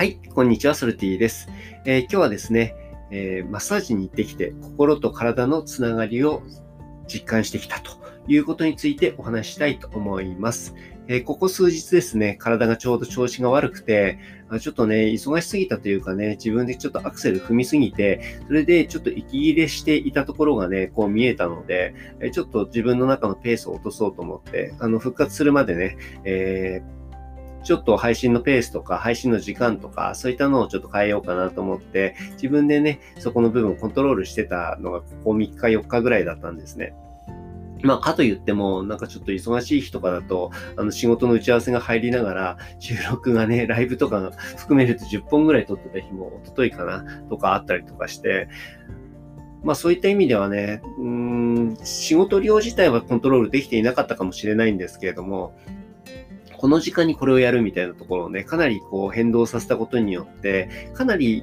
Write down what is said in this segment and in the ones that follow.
はい、こんにちは、ソルティです。えー、今日はですね、えー、マッサージに行ってきて、心と体のつながりを実感してきたということについてお話したいと思います。えー、ここ数日ですね、体がちょうど調子が悪くて、ちょっとね、忙しすぎたというかね、自分でちょっとアクセル踏みすぎて、それでちょっと息切れしていたところがね、こう見えたので、ちょっと自分の中のペースを落とそうと思って、あの、復活するまでね、えーちょっと配信のペースとか、配信の時間とか、そういったのをちょっと変えようかなと思って、自分でね、そこの部分をコントロールしてたのが、ここ3日4日ぐらいだったんですね。まあ、かと言っても、なんかちょっと忙しい日とかだと、あの、仕事の打ち合わせが入りながら、収録がね、ライブとか含めると10本ぐらい撮ってた日も、一昨日かな、とかあったりとかして、まあそういった意味ではね、うん、仕事量自体はコントロールできていなかったかもしれないんですけれども、この時間にこれをやるみたいなところをね、かなりこう変動させたことによって、かなり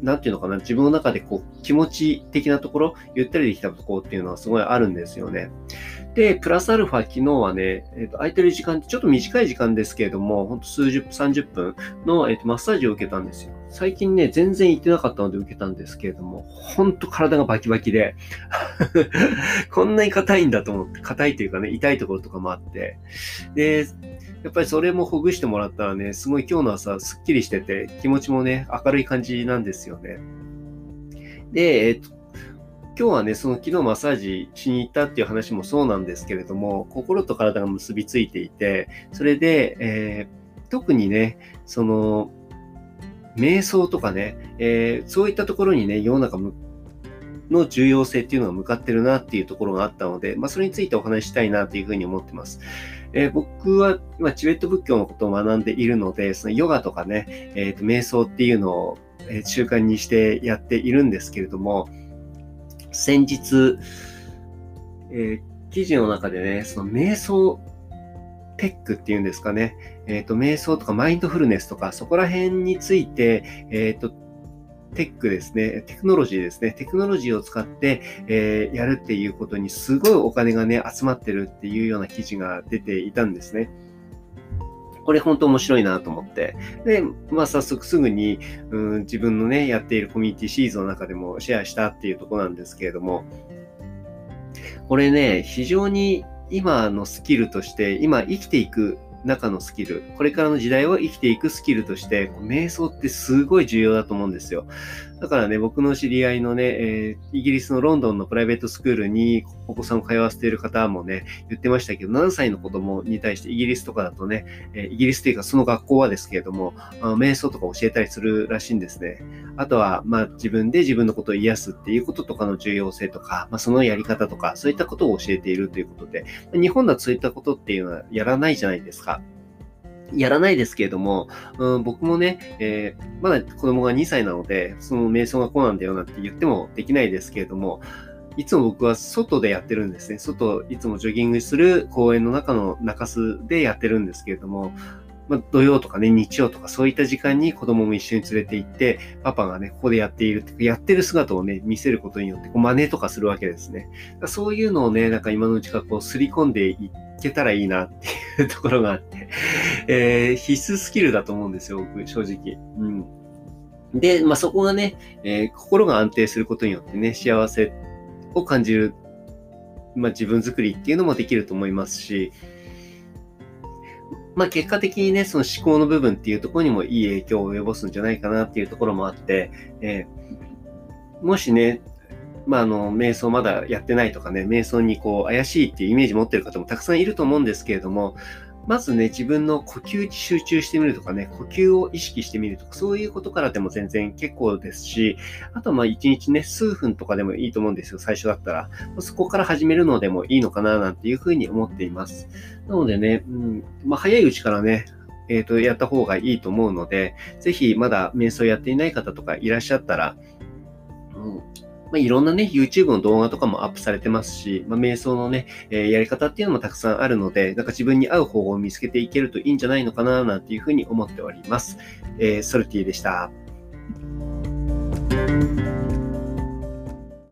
なんていうのかな、自分の中でこう気持ち的なところ、ゆったりできたところっていうのはすごいあるんですよね。で、プラスアルファ、昨日はね、えー、と空いてる時間ってちょっと短い時間ですけれども、ほんと数十分、30分の、えー、とマッサージを受けたんですよ。最近ね、全然行ってなかったので受けたんですけれども、ほんと体がバキバキで こんなに硬いんだと思って、硬いというかね、痛いところとかもあって、で、やっぱりそれもほぐしてもらったらね、すごい今日の朝すっきりしてて、気持ちもね、明るい感じなんですよね。で、えっ、と、今日はね、その昨日マッサージしに行ったっていう話もそうなんですけれども、心と体が結びついていて、それで、えー、特にね、その、瞑想とかね、えー、そういったところにね、世の中の重要性っていうのが向かってるなっていうところがあったので、まあ、それについてお話ししたいなというふうに思ってます。えー、僕は今、チベット仏教のことを学んでいるので、そのヨガとかね、え、ー、と、瞑想っていうのを習慣にしてやっているんですけれども、先日、えー、記事の中でね、その瞑想テックっていうんですかね、えっ、ー、と、瞑想とかマインドフルネスとか、そこら辺について、えっ、ー、と、テックですね、テクノロジーですね、テクノロジーを使って、えー、やるっていうことにすごいお金がね、集まってるっていうような記事が出ていたんですね。これ本当面白いなと思って。で、まあ早速すぐに、うん、自分のね、やっているコミュニティシーズンの中でもシェアしたっていうとこなんですけれども、これね、非常に今のスキルとして、今生きていく中のスキル、これからの時代を生きていくスキルとして、瞑想ってすごい重要だと思うんですよ。だからね、僕の知り合いのね、えー、イギリスのロンドンのプライベートスクールにお子さんを通わせている方もね、言ってましたけど、7歳の子供に対してイギリスとかだとね、え、イギリスというかその学校はですけれども、あ瞑想とか教えたりするらしいんですね。あとは、まあ自分で自分のことを癒すっていうこととかの重要性とか、まあそのやり方とか、そういったことを教えているということで、日本だとそういったことっていうのはやらないじゃないですか。やらないですけれども、うん、僕もね、えー、まだ子供が2歳なので、その瞑想がこうなんだよなって言ってもできないですけれども、いつも僕は外でやってるんですね。外、いつもジョギングする公園の中の中州でやってるんですけれども、まあ、土曜とかね、日曜とかそういった時間に子供も一緒に連れて行って、パパがね、ここでやっているって、やってる姿をね、見せることによって、こう真似とかするわけですね。そういうのをね、なんか今のうちからこう、刷り込んでいけたらいいなっていうところがあって、えー、必須スキルだと思うんですよ、僕、正直。うん。で、まあ、そこがね、えー、心が安定することによってね、幸せを感じる、まあ、自分作りっていうのもできると思いますし、まあ、結果的にね、その思考の部分っていうところにもいい影響を及ぼすんじゃないかなっていうところもあって、えー、もしね、まあ、あの、瞑想まだやってないとかね、瞑想にこう、怪しいっていうイメージ持ってる方もたくさんいると思うんですけれども、まずね、自分の呼吸に集中してみるとかね、呼吸を意識してみるとか、そういうことからでも全然結構ですし、あとまあ一日ね、数分とかでもいいと思うんですよ、最初だったら。そこから始めるのでもいいのかな、なんていうふうに思っています。なのでね、うん、まあ早いうちからね、えっ、ー、と、やった方がいいと思うので、ぜひまだ瞑想やっていない方とかいらっしゃったら、うんまあ、いろんなね、YouTube の動画とかもアップされてますし、まあ、瞑想のね、えー、やり方っていうのもたくさんあるので、なんか自分に合う方法を見つけていけるといいんじゃないのかな、なんていうふうに思っております。えー、ソルティでした。